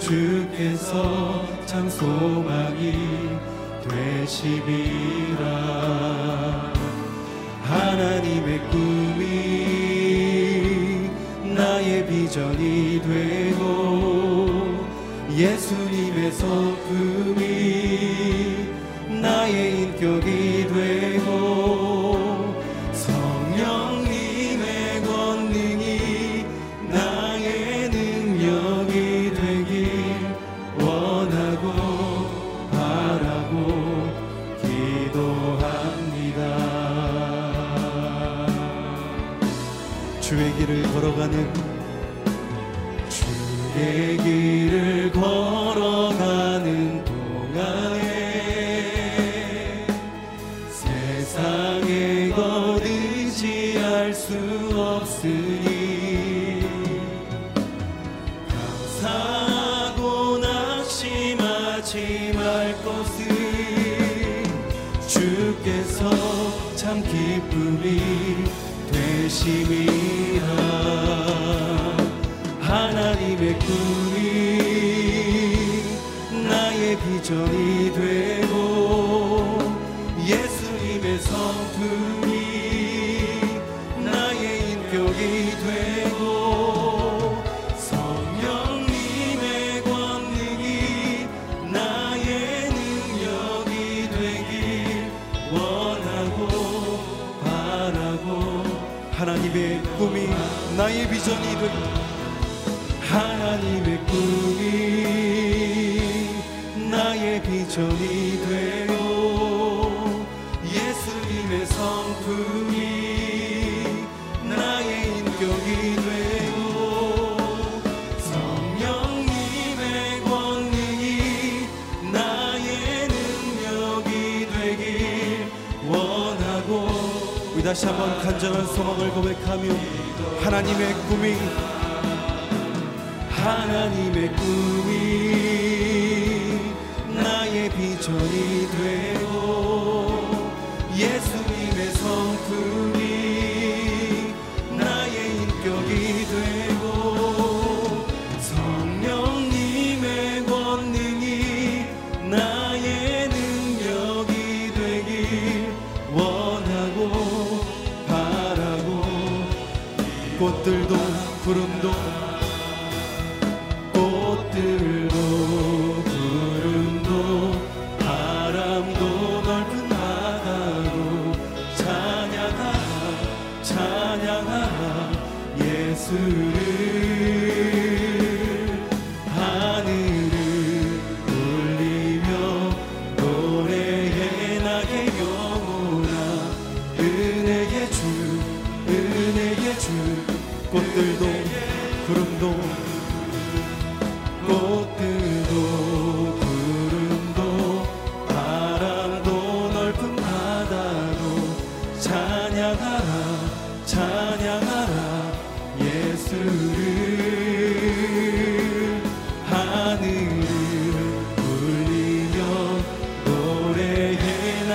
주께서 참 소망이 되시리라 하나님의 꿈이 나의 비전이 되고 예수님의 성품이 나의 인격이 되고 하나님의 꿈이 나의 비전이 되고 예수님의 성품이 나의 인격이 되고 성령님의 권능이 나의 능력이 되길 원하고. 우리 다시 한번 간절한 소망을 고백하며 하나님의 꿈이 하나님의 꿈이 나의 비전이 되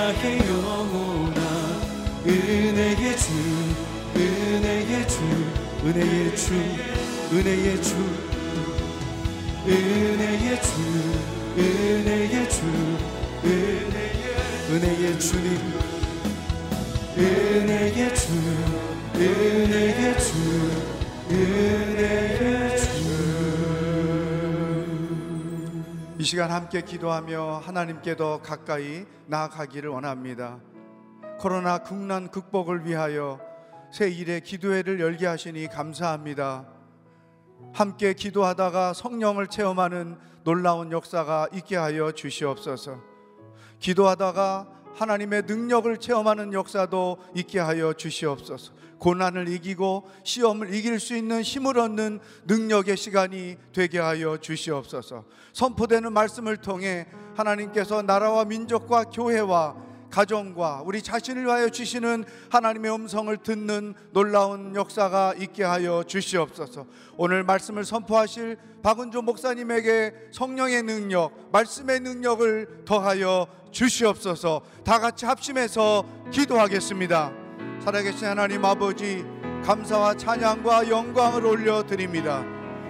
나게 영원한 은혜의 주 은혜의 주 은혜의 주 은혜의 주 은혜의 주 은혜의 주 은혜의 주님 은혜의 주 은혜의 주 시간 함께 기도하며 하나님께 더 가까이 나아가기를 원합니다. 코로나 국난 극복을 위하여 새 일의 기도회를 열게 하시니 감사합니다. 함께 기도하다가 성령을 체험하는 놀라운 역사가 있게 하여 주시옵소서. 기도하다가 하나님의 능력을 체험하는 역사도 있게 하여 주시옵소서. 고난을 이기고 시험을 이길 수 있는 힘을 얻는 능력의 시간이 되게 하여 주시옵소서. 선포되는 말씀을 통해 하나님께서 나라와 민족과 교회와 가정과 우리 자신을 위하여 주시는 하나님의 음성을 듣는 놀라운 역사가 있게 하여 주시옵소서. 오늘 말씀을 선포하실 박은조 목사님에게 성령의 능력, 말씀의 능력을 더하여 주시옵소서. 다 같이 합심해서 기도하겠습니다. 살아계신 하나님 아버지, 감사와 찬양과 영광을 올려드립니다.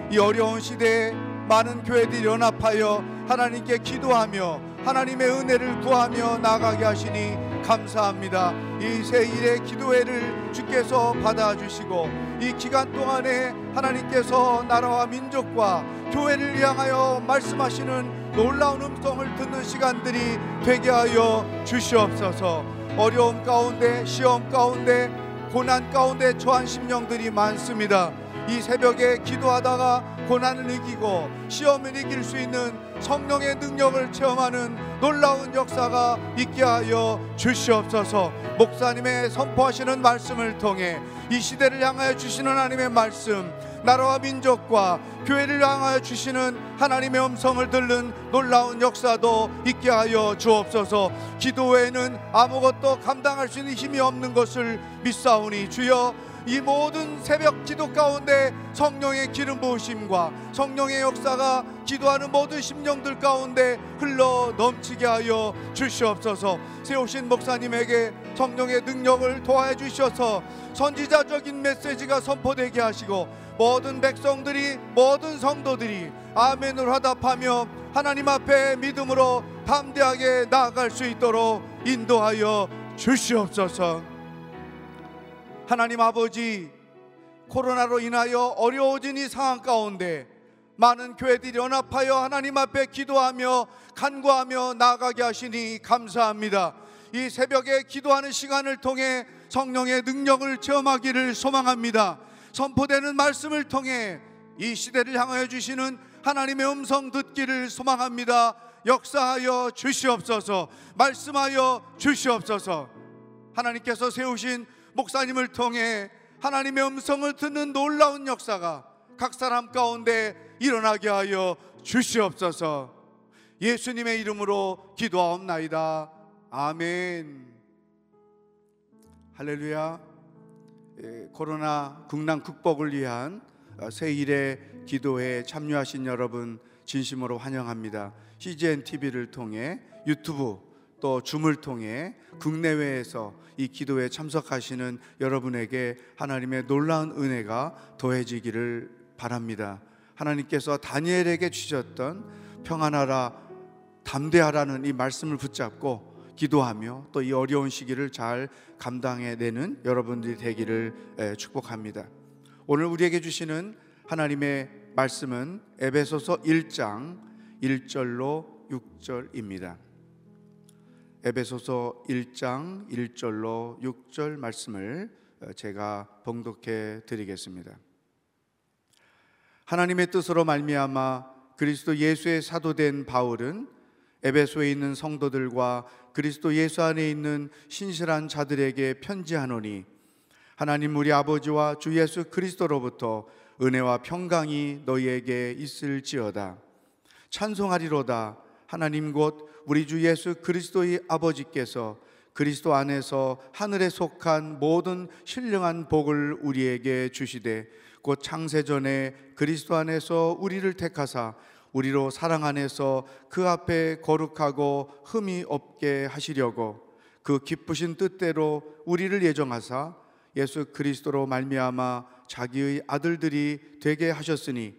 이 어려운 시대에 많은 교회들이 연합하여 하나님께 기도하며 하나님의 은혜를 구하며 나가게 하시니 감사합니다. 이 새 일의 기도회를 주께서 받아주시고 이 기간 동안에 하나님께서 나라와 민족과 교회를 향하여 말씀하시는 놀라운 음성을 듣는 시간들이 되게 하여 주시옵소서. 어려움 가운데 시험 가운데 고난 가운데 처한 심령들이 많습니다. 이 새벽에 기도하다가 고난을 이기고 시험을 이길 수 있는 성령의 능력을 체험하는 놀라운 역사가 있게 하여 주시옵소서. 목사님의 선포하시는 말씀을 통해 이 시대를 향하여 주시는 하나님의 말씀, 나라와 민족과 교회를 향하여 주시는 하나님의 음성을 듣는 놀라운 역사도 있게 하여 주옵소서. 기도 외에는 아무것도 감당할 수 있는 힘이 없는 것을 믿사오니 주여 이 모든 새벽 기도 가운데 성령의 기름 부으심과 성령의 역사가 기도하는 모든 심령들 가운데 흘러 넘치게 하여 주시옵소서. 세우신 목사님에게 성령의 능력을 도와해 주셔서 선지자적인 메시지가 선포되게 하시고 모든 백성들이 모든 성도들이 아멘으로 화답하며 하나님 앞에 믿음으로 담대하게 나아갈 수 있도록 인도하여 주시옵소서. 하나님 아버지 코로나로 인하여 어려워진 이 상황 가운데 많은 교회들이 연합하여 하나님 앞에 기도하며 간구하며 나아가게 하시니 감사합니다. 이 새벽에 기도하는 시간을 통해 성령의 능력을 체험하기를 소망합니다. 선포되는 말씀을 통해 이 시대를 향하여 주시는 하나님의 음성 듣기를 소망합니다. 역사하여 주시옵소서. 말씀하여 주시옵소서. 하나님께서 세우신 목사님을 통해 하나님의 음성을 듣는 놀라운 역사가 각 사람 가운데 일어나게 하여 주시옵소서. 예수님의 이름으로 기도하옵나이다. 아멘. 할렐루야. 예, 코로나 국난 극복을 위한 어, 새일의 기도에 참여하신 여러분 진심으로 환영합니다. CGN TV를 통해 유튜브 또 줌을 통해 국내외에서 이 기도에 참석하시는 여러분에게 하나님의 놀라운 은혜가 더해지기를 바랍니다. 하나님께서 다니엘에게 주셨던 평안하라 담대하라는 이 말씀을 붙잡고 기도하며 또 이 어려운 시기를 잘 감당해내는 여러분들이 되기를 축복합니다. 오늘 우리에게 주시는 하나님의 말씀은 에베소서 1장 1절로 6절입니다. 에베소서 1장 1절로 6절 말씀을 제가 봉독해 드리겠습니다. 하나님의 뜻으로 말미암아 그리스도 예수의 사도된 바울은 에베소에 있는 성도들과 그리스도 예수 안에 있는 신실한 자들에게 편지하노니 하나님 우리 아버지와 주 예수 그리스도로부터 은혜와 평강이 너희에게 있을지어다. 찬송하리로다. 하나님 곧 우리 주 예수 그리스도의 아버지께서 그리스도 안에서 하늘에 속한 모든 신령한 복을 우리에게 주시되 곧 창세전에 그리스도 안에서 우리를 택하사 우리로 사랑 안에서 그 앞에 거룩하고 흠이 없게 하시려고 그 기쁘신 뜻대로 우리를 예정하사 예수 그리스도로 말미암아 자기의 아들들이 되게 하셨으니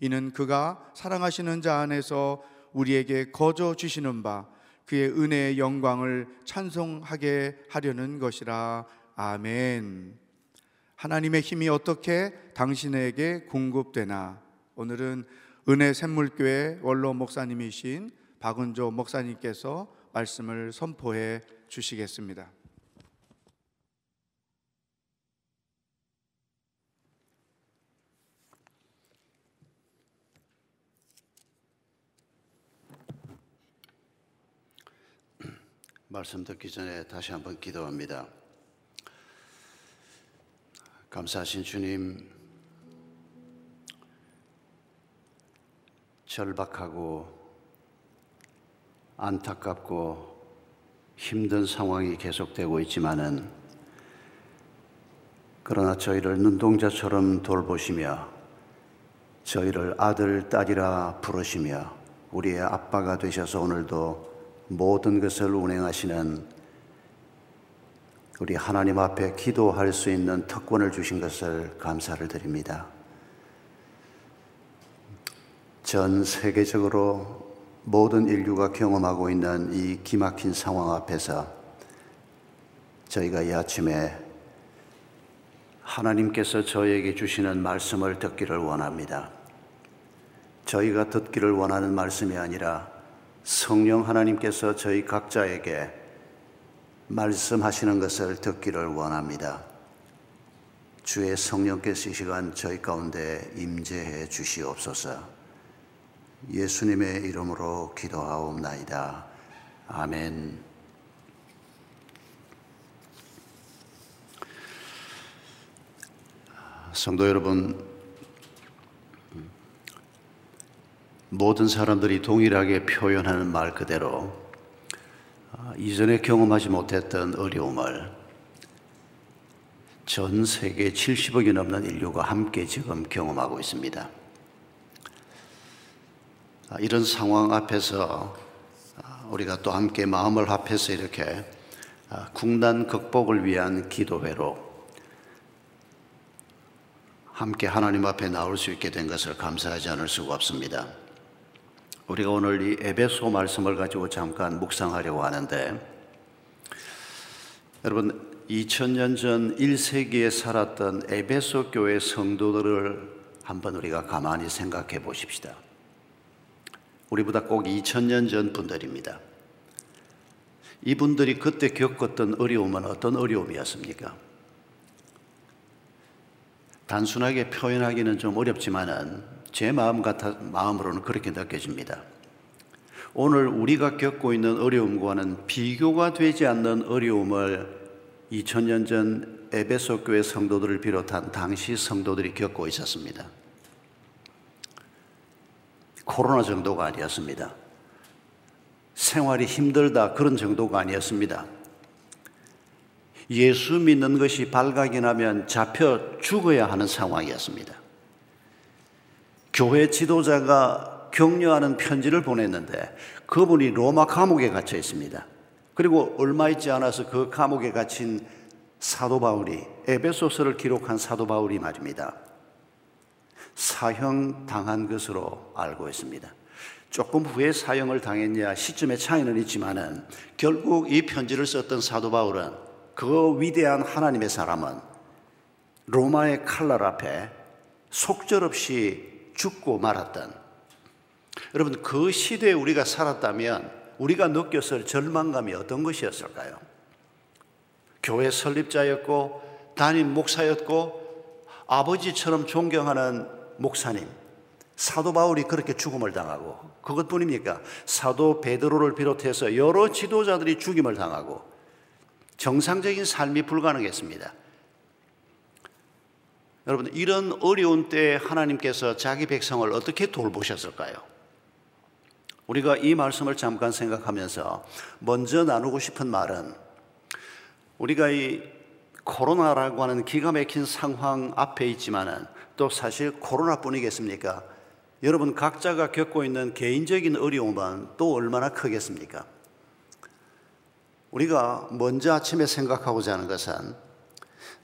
이는 그가 사랑하시는 자 안에서 우리에게 거저 주시는 바 그의 은혜의 영광을 찬송하게 하려는 것이라 아멘. 하나님의 힘이 어떻게 당신에게 공급되나 오늘은 은혜 샘물교회 원로 목사님이신 박은조 목사님께서 말씀을 선포해 주시겠습니다. 말씀 듣기 전에 다시 한번 기도합니다. 감사하신 주님, 절박하고 안타깝고 힘든 상황이 계속되고 있지만은 그러나 저희를 눈동자처럼 돌보시며 저희를 아들, 딸이라 부르시며 우리의 아빠가 되셔서 오늘도 모든 것을 운행하시는 우리 하나님 앞에 기도할 수 있는 특권을 주신 것을 감사를 드립니다. 전 세계적으로 모든 인류가 경험하고 있는 이 기막힌 상황 앞에서 저희가 이 아침에 하나님께서 저에게 주시는 말씀을 듣기를 원합니다. 저희가 듣기를 원하는 말씀이 아니라 성령 하나님께서 저희 각자에게 말씀하시는 것을 듣기를 원합니다. 주의 성령께서 이 시간 저희 가운데 임재해 주시옵소서. 예수님의 이름으로 기도하옵나이다. 아멘. 성도 여러분, 모든 사람들이 동일하게 표현하는 말 그대로 아, 이전에 경험하지 못했던 어려움을 전 세계 70억이 넘는 인류가 함께 지금 경험하고 있습니다. 아, 이런 상황 앞에서 아, 우리가 또 함께 마음을 합해서 이렇게 아, 국난 극복을 위한 기도회로 함께 하나님 앞에 나올 수 있게 된 것을 감사하지 않을 수가 없습니다. 우리가 오늘 이 에베소 말씀을 가지고 잠깐 묵상하려고 하는데 여러분 2000년 전 1세기에 살았던 에베소 교회 성도들을 한번 우리가 가만히 생각해 보십시다. 우리보다 꼭 2000년 전 분들입니다. 이분들이 그때 겪었던 어려움은 어떤 어려움이었습니까? 단순하게 표현하기는 좀 어렵지만은 제 마음 같아 마음으로는 그렇게 느껴집니다. 오늘 우리가 겪고 있는 어려움과는 비교가 되지 않는 어려움을 2000년 전 에베소 교회 성도들을 비롯한 당시 성도들이 겪고 있었습니다. 코로나 정도가 아니었습니다. 생활이 힘들다 그런 정도가 아니었습니다. 예수 믿는 것이 발각이 나면 잡혀 죽어야 하는 상황이었습니다. 교회 지도자가 격려하는 편지를 보냈는데 그분이 로마 감옥에 갇혀 있습니다. 그리고 얼마 있지 않아서 그 감옥에 갇힌 사도 바울이 에베소서를 기록한 사도 바울이 말입니다. 사형 당한 것으로 알고 있습니다. 조금 후에 사형을 당했냐 시점의 차이는 있지만은 결국 이 편지를 썼던 사도 바울은 그 위대한 하나님의 사람은 로마의 칼날 앞에 속절없이 죽고 말았던 여러분 그 시대에 우리가 살았다면 우리가 느꼈을 절망감이 어떤 것이었을까요? 교회 설립자였고 담임 목사였고 아버지처럼 존경하는 목사님 사도 바울이 그렇게 죽음을 당하고 그것뿐입니까? 사도 베드로를 비롯해서 여러 지도자들이 죽임을 당하고 정상적인 삶이 불가능했습니다. 여러분 이런 어려운 때 하나님께서 자기 백성을 어떻게 돌보셨을까요? 우리가 이 말씀을 잠깐 생각하면서 먼저 나누고 싶은 말은 우리가 이 코로나라고 하는 기가 막힌 상황 앞에 있지만은 또 사실 코로나뿐이겠습니까? 여러분 각자가 겪고 있는 개인적인 어려움은 또 얼마나 크겠습니까? 우리가 먼저 아침에 생각하고자 하는 것은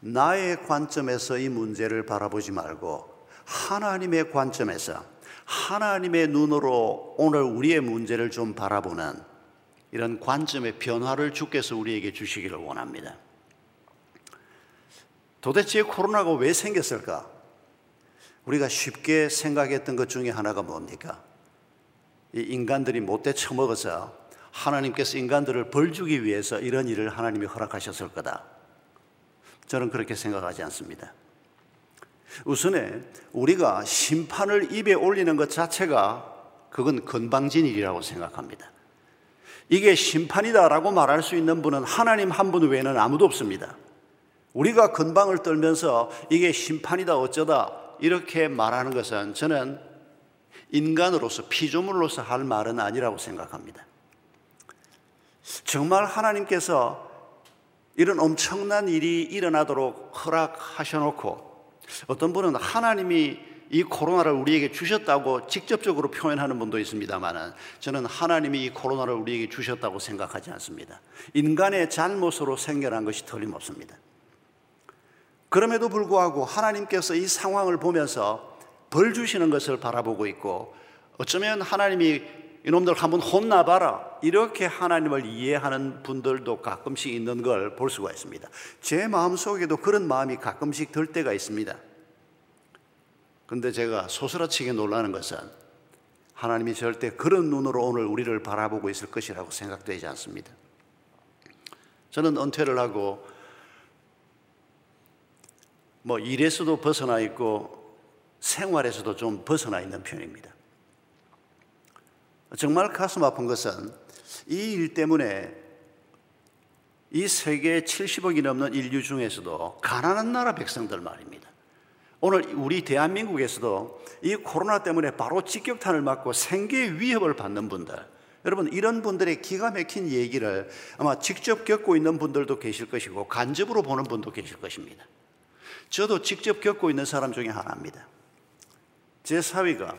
나의 관점에서 이 문제를 바라보지 말고 하나님의 관점에서 하나님의 눈으로 오늘 우리의 문제를 좀 바라보는 이런 관점의 변화를 주께서 우리에게 주시기를 원합니다. 도대체 코로나가 왜 생겼을까? 우리가 쉽게 생각했던 것 중에 하나가 뭡니까? 이 인간들이 못돼 처먹어서 하나님께서 인간들을 벌 주기 위해서 이런 일을 하나님이 허락하셨을 거다. 저는 그렇게 생각하지 않습니다. 우선에 우리가 심판을 입에 올리는 것 자체가 그건 건방진 일이라고 생각합니다. 이게 심판이다라고 말할 수 있는 분은 하나님 한 분 외에는 아무도 없습니다. 우리가 건방을 떨면서 이게 심판이다 어쩌다 이렇게 말하는 것은 저는 인간으로서 피조물로서 할 말은 아니라고 생각합니다. 정말 하나님께서 이런 엄청난 일이 일어나도록 허락하셔놓고 어떤 분은 하나님이 이 코로나를 우리에게 주셨다고 직접적으로 표현하는 분도 있습니다만 저는 하나님이 이 코로나를 우리에게 주셨다고 생각하지 않습니다. 인간의 잘못으로 생겨난 것이 틀림없습니다. 그럼에도 불구하고 하나님께서 이 상황을 보면서 벌 주시는 것을 바라보고 있고 어쩌면 하나님이 이놈들 한번 혼나봐라 이렇게 하나님을 이해하는 분들도 가끔씩 있는 걸 볼 수가 있습니다. 제 마음 속에도 그런 마음이 가끔씩 들 때가 있습니다. 근데 제가 소스라치게 놀라는 것은 하나님이 절대 그런 눈으로 오늘 우리를 바라보고 있을 것이라고 생각되지 않습니다. 저는 은퇴를 하고 뭐 일에서도 벗어나 있고 생활에서도 좀 벗어나 있는 편입니다. 정말 가슴 아픈 것은 이 일 때문에 이 세계 70억이 넘는 인류 중에서도 가난한 나라 백성들 말입니다. 오늘 우리 대한민국에서도 이 코로나 때문에 바로 직격탄을 맞고 생계 위협을 받는 분들, 여러분 이런 분들의 기가 막힌 얘기를 아마 직접 겪고 있는 분들도 계실 것이고 간접으로 보는 분도 계실 것입니다. 저도 직접 겪고 있는 사람 중에 하나입니다. 제 사위가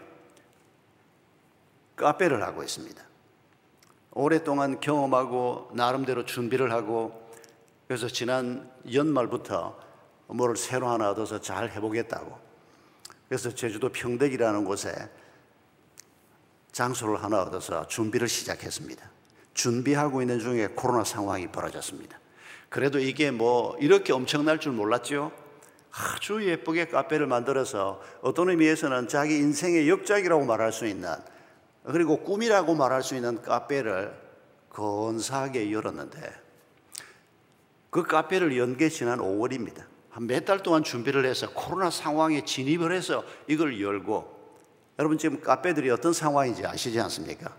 카페를 하고 있습니다. 오랫동안 경험하고 나름대로 준비를 하고 그래서 지난 연말부터 뭐를 새로 하나 얻어서 잘 해보겠다고 그래서 제주도 평택이라는 곳에 장소를 하나 얻어서 준비를 시작했습니다. 준비하고 있는 중에 코로나 상황이 벌어졌습니다. 그래도 이게 뭐 이렇게 엄청날 줄 몰랐죠? 아주 예쁘게 카페를 만들어서 어떤 의미에서는 자기 인생의 역작이라고 말할 수 있는 그리고 꿈이라고 말할 수 있는 카페를 건사하게 열었는데 그 카페를 연 게 지난 5월입니다. 한 몇 달 동안 준비를 해서 코로나 상황에 진입을 해서 이걸 열고 여러분 지금 카페들이 어떤 상황인지 아시지 않습니까?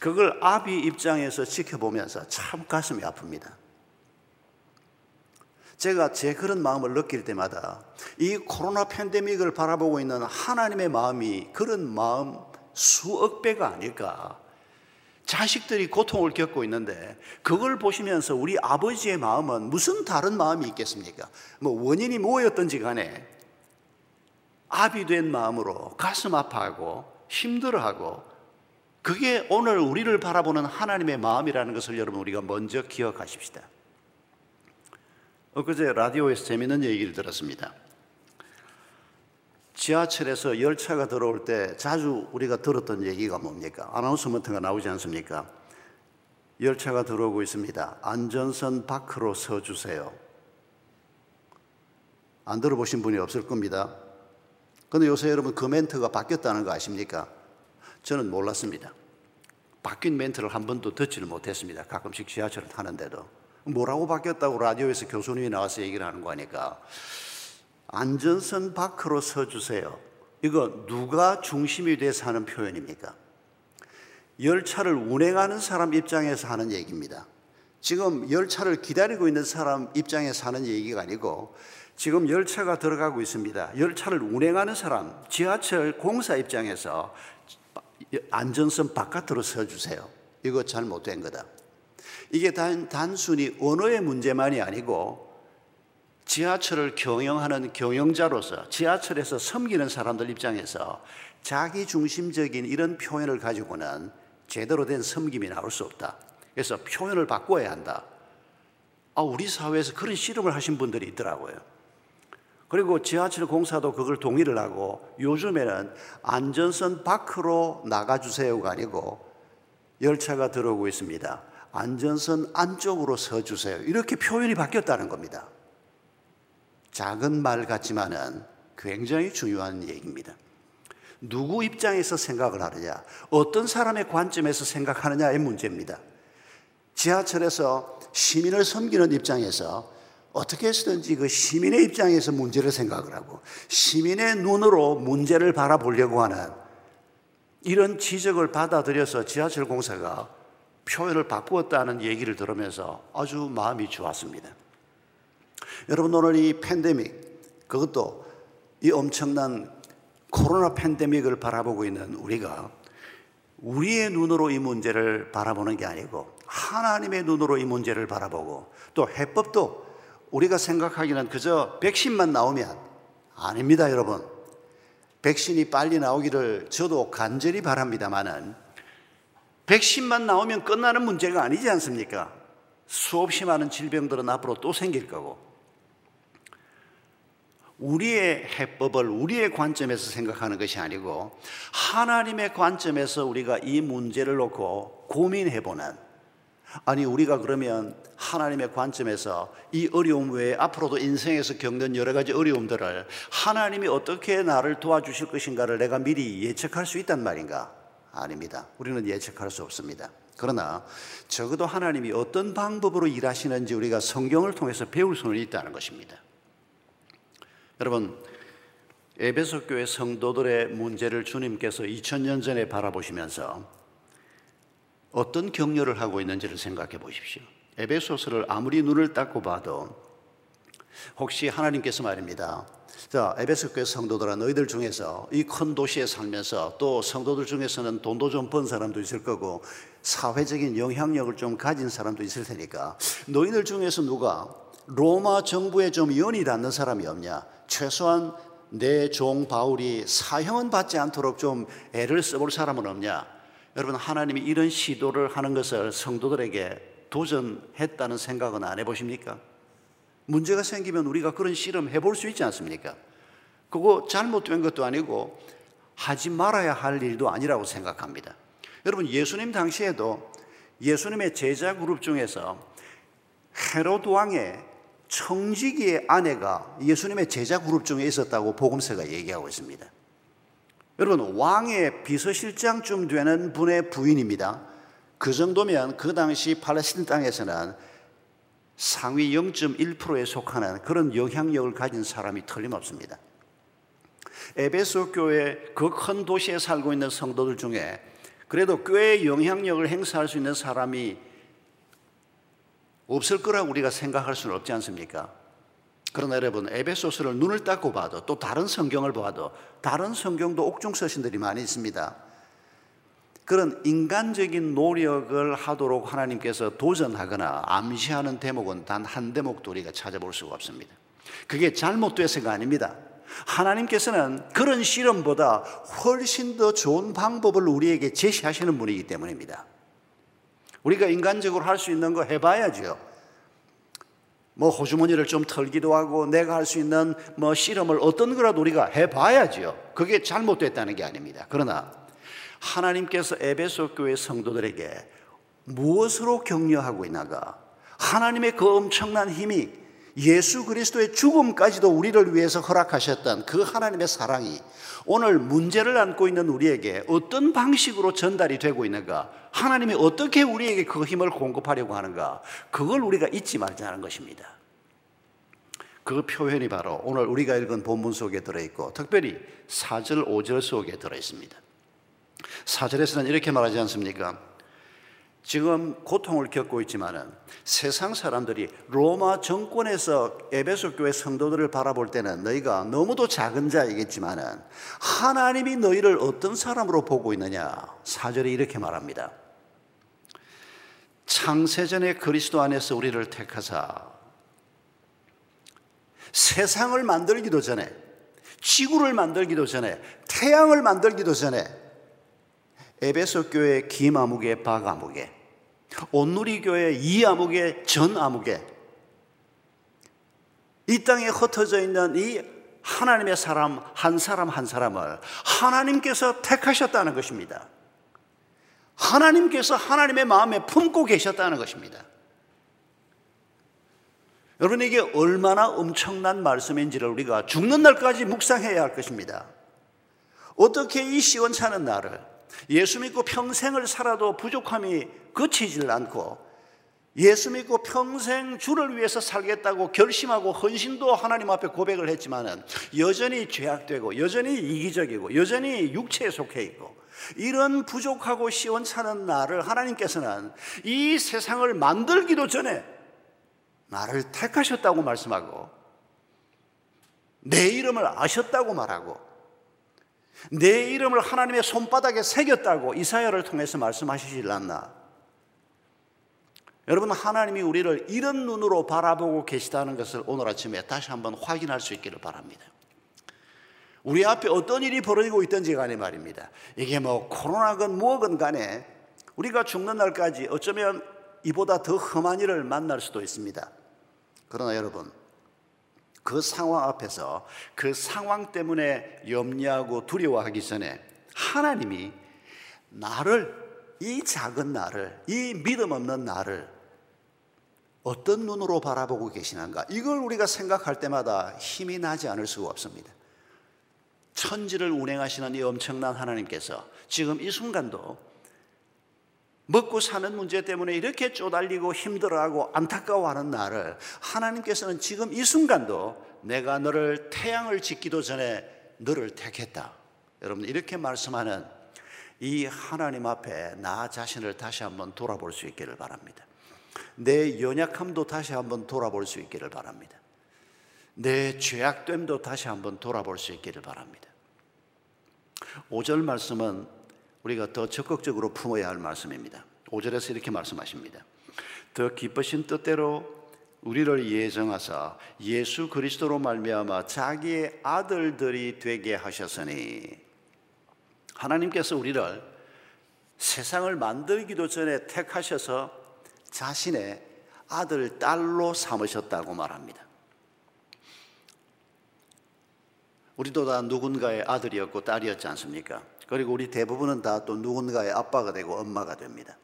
그걸 아비 입장에서 지켜보면서 참 가슴이 아픕니다. 제가 제 그런 마음을 느낄 때마다 이 코로나 팬데믹을 바라보고 있는 하나님의 마음이 그런 마음 수억 배가 아닐까. 자식들이 고통을 겪고 있는데 그걸 보시면서 우리 아버지의 마음은 무슨 다른 마음이 있겠습니까? 뭐 원인이 뭐였던지 간에 아비 된 마음으로 가슴 아파하고 힘들어하고 그게 오늘 우리를 바라보는 하나님의 마음이라는 것을 여러분 우리가 먼저 기억하십시다. 엊그제 라디오에서 재미있는 얘기를 들었습니다. 지하철에서 열차가 들어올 때 자주 우리가 들었던 얘기가 뭡니까? 아나운서먼트가 나오지 않습니까? 열차가 들어오고 있습니다. 안전선 밖으로 서주세요. 안 들어보신 분이 없을 겁니다. 근데 요새 여러분 그 멘트가 바뀌었다는 거 아십니까? 저는 몰랐습니다. 바뀐 멘트를 한 번도 듣지를 못했습니다. 가끔씩 지하철을 타는데도. 뭐라고 바뀌었다고 라디오에서 교수님이 나와서 얘기를 하는 거니까 안전선 밖으로 서주세요. 이거 누가 중심이 돼서 하는 표현입니까? 열차를 운행하는 사람 입장에서 하는 얘기입니다. 지금 열차를 기다리고 있는 사람 입장에서 하는 얘기가 아니고 지금 열차가 들어가고 있습니다. 열차를 운행하는 사람, 지하철 공사 입장에서 안전선 바깥으로 서주세요. 이거 잘못된 거다. 이게 단, 단순히 언어의 문제만이 아니고 지하철을 경영하는 경영자로서 지하철에서 섬기는 사람들 입장에서 자기 중심적인 이런 표현을 가지고는 제대로 된 섬김이 나올 수 없다. 그래서 표현을 바꿔야 한다. 아, 우리 사회에서 그런 실험을 하신 분들이 있더라고요. 그리고 지하철 공사도 그걸 동의를 하고 요즘에는 안전선 밖으로 나가주세요가 아니고 열차가 들어오고 있습니다. 안전선 안쪽으로 서주세요. 이렇게 표현이 바뀌었다는 겁니다. 작은 말 같지만은 굉장히 중요한 얘기입니다. 누구 입장에서 생각을 하느냐, 어떤 사람의 관점에서 생각하느냐의 문제입니다. 지하철에서 시민을 섬기는 입장에서 어떻게 해서든지 그 시민의 입장에서 문제를 생각을 하고 시민의 눈으로 문제를 바라보려고 하는 이런 지적을 받아들여서 지하철 공사가 표현을 바꾸었다는 얘기를 들으면서 아주 마음이 좋았습니다. 여러분 오늘 이 팬데믹 그것도 이 엄청난 코로나 팬데믹을 바라보고 있는 우리가 우리의 눈으로 이 문제를 바라보는 게 아니고 하나님의 눈으로 이 문제를 바라보고 또 해법도 우리가 생각하기는 그저 백신만 나오면 아닙니다, 여러분. 백신이 빨리 나오기를 저도 간절히 바랍니다만은 백신만 나오면 끝나는 문제가 아니지 않습니까? 수없이 많은 질병들은 앞으로 또 생길 거고. 우리의 해법을 우리의 관점에서 생각하는 것이 아니고 하나님의 관점에서 우리가 이 문제를 놓고 고민해 보는 아니 우리가 그러면 하나님의 관점에서 이 어려움 외에 앞으로도 인생에서 겪는 여러 가지 어려움들을 하나님이 어떻게 나를 도와주실 것인가를 내가 미리 예측할 수 있단 말인가? 아닙니다. 우리는 예측할 수 없습니다. 그러나 적어도 하나님이 어떤 방법으로 일하시는지 우리가 성경을 통해서 배울 수는 있다는 것입니다. 여러분, 에베소 교회 성도들의 문제를 주님께서 2000년 전에 바라보시면서 어떤 격려를 하고 있는지를 생각해 보십시오. 에베소서를 아무리 눈을 닦고 봐도 혹시 하나님께서 말입니다. 자, 에베소 교회 성도들아 너희들 중에서 이 큰 도시에 살면서 또 성도들 중에서는 돈도 좀 번 사람도 있을 거고 사회적인 영향력을 좀 가진 사람도 있을 테니까 너희들 중에서 누가 로마 정부에 좀 연이 닿는 사람이 없냐? 최소한 내 종 바울이 사형은 받지 않도록 좀 애를 써볼 사람은 없냐? 여러분 하나님이 이런 시도를 하는 것을 성도들에게 도전했다는 생각은 안 해보십니까? 문제가 생기면 우리가 그런 실험 해볼 수 있지 않습니까? 그거 잘못된 것도 아니고 하지 말아야 할 일도 아니라고 생각합니다. 여러분 예수님 당시에도 예수님의 제자 그룹 중에서 헤롯 왕의 청지기의 아내가 예수님의 제자 그룹 중에 있었다고 복음서가 얘기하고 있습니다. 여러분 왕의 비서실장쯤 되는 분의 부인입니다. 그 정도면 그 당시 팔레스틴 땅에서는 상위 0.1%에 속하는 그런 영향력을 가진 사람이 틀림없습니다. 에베소 교회 그 큰 도시에 살고 있는 성도들 중에 그래도 꽤 영향력을 행사할 수 있는 사람이 없을 거라고 우리가 생각할 수는 없지 않습니까? 그러나 여러분 에베소서를 눈을 닦고 봐도 또 다른 성경을 봐도 다른 성경도 옥중 서신들이 많이 있습니다. 그런 인간적인 노력을 하도록 하나님께서 도전하거나 암시하는 대목은 단 한 대목도 우리가 찾아볼 수가 없습니다. 그게 잘못돼서가 아닙니다. 하나님께서는 그런 실험보다 훨씬 더 좋은 방법을 우리에게 제시하시는 분이기 때문입니다. 우리가 인간적으로 할 수 있는 거 해봐야죠. 뭐 호주머니를 좀 털기도 하고 내가 할 수 있는 뭐 실험을 어떤 거라도 우리가 해봐야죠. 그게 잘못됐다는 게 아닙니다. 그러나 하나님께서 에베소 교회 성도들에게 무엇으로 격려하고 있나가? 하나님의 그 엄청난 힘이 예수 그리스도의 죽음까지도 우리를 위해서 허락하셨던 그 하나님의 사랑이 오늘 문제를 안고 있는 우리에게 어떤 방식으로 전달이 되고 있는가? 하나님이 어떻게 우리에게 그 힘을 공급하려고 하는가? 그걸 우리가 잊지 말자는 것입니다. 그 표현이 바로 오늘 우리가 읽은 본문 속에 들어있고 특별히 4절, 5절 속에 들어있습니다. 4절에서는 이렇게 말하지 않습니까? 지금 고통을 겪고 있지만은 세상 사람들이 로마 정권에서 에베소 교회 성도들을 바라볼 때는 너희가 너무도 작은 자이겠지만은 하나님이 너희를 어떤 사람으로 보고 있느냐? 사절에 이렇게 말합니다. 창세전에 그리스도 안에서 우리를 택하사 세상을 만들기도 전에 지구를 만들기도 전에 태양을 만들기도 전에 에베소 교회 김아무개 박아무개 온누리 교회 이아무개 전아무개 이 땅에 흩어져 있는 이 하나님의 사람 한 사람 한 사람을 하나님께서 택하셨다는 것입니다. 하나님께서 하나님의 마음에 품고 계셨다는 것입니다. 여러분 이게 얼마나 엄청난 말씀인지를 우리가 죽는 날까지 묵상해야 할 것입니다. 어떻게 이 시원찮은 날을 예수 믿고 평생을 살아도 부족함이 그치질 않고 예수 믿고 평생 주를 위해서 살겠다고 결심하고 헌신도 하나님 앞에 고백을 했지만은 여전히 죄악되고 여전히 이기적이고 여전히 육체에 속해 있고 이런 부족하고 시원찮은 나를 하나님께서는 이 세상을 만들기도 전에 나를 택하셨다고 말씀하고 내 이름을 아셨다고 말하고 내 이름을 하나님의 손바닥에 새겼다고 이사야를 통해서 말씀하시질 않나? 여러분 하나님이 우리를 이런 눈으로 바라보고 계시다는 것을 오늘 아침에 다시 한번 확인할 수 있기를 바랍니다. 우리 앞에 어떤 일이 벌어지고 있든지 간에 말입니다. 이게 뭐 코로나건 뭐건 간에 우리가 죽는 날까지 어쩌면 이보다 더 험한 일을 만날 수도 있습니다. 그러나 여러분 그 상황 앞에서 그 상황 때문에 염려하고 두려워하기 전에 하나님이 나를 이 작은 나를 이 믿음 없는 나를 어떤 눈으로 바라보고 계시는가 이걸 우리가 생각할 때마다 힘이 나지 않을 수가 없습니다. 천지를 운행하시는 이 엄청난 하나님께서 지금 이 순간도 먹고 사는 문제 때문에 이렇게 쪼달리고 힘들어하고 안타까워하는 나를 하나님께서는 지금 이 순간도 내가 너를 태양을 짓기도 전에 너를 택했다. 여러분 이렇게 말씀하는 이 하나님 앞에 나 자신을 다시 한번 돌아볼 수 있기를 바랍니다. 내 연약함도 다시 한번 돌아볼 수 있기를 바랍니다. 내 죄악됨도 다시 한번 돌아볼 수 있기를 바랍니다. 5절 말씀은 우리가 더 적극적으로 품어야 할 말씀입니다. 5절에서 이렇게 말씀하십니다. 더 기쁘신 뜻대로 우리를 예정하사 예수 그리스도로 말미암아 자기의 아들들이 되게 하셨으니 하나님께서 우리를 세상을 만들기도 전에 택하셔서 자신의 아들 딸로 삼으셨다고 말합니다. 우리도 다 누군가의 아들이었고 딸이었지 않습니까? 그리고 우리 대부분은 다 또 누군가의 아빠가 되고 엄마가 됩니다.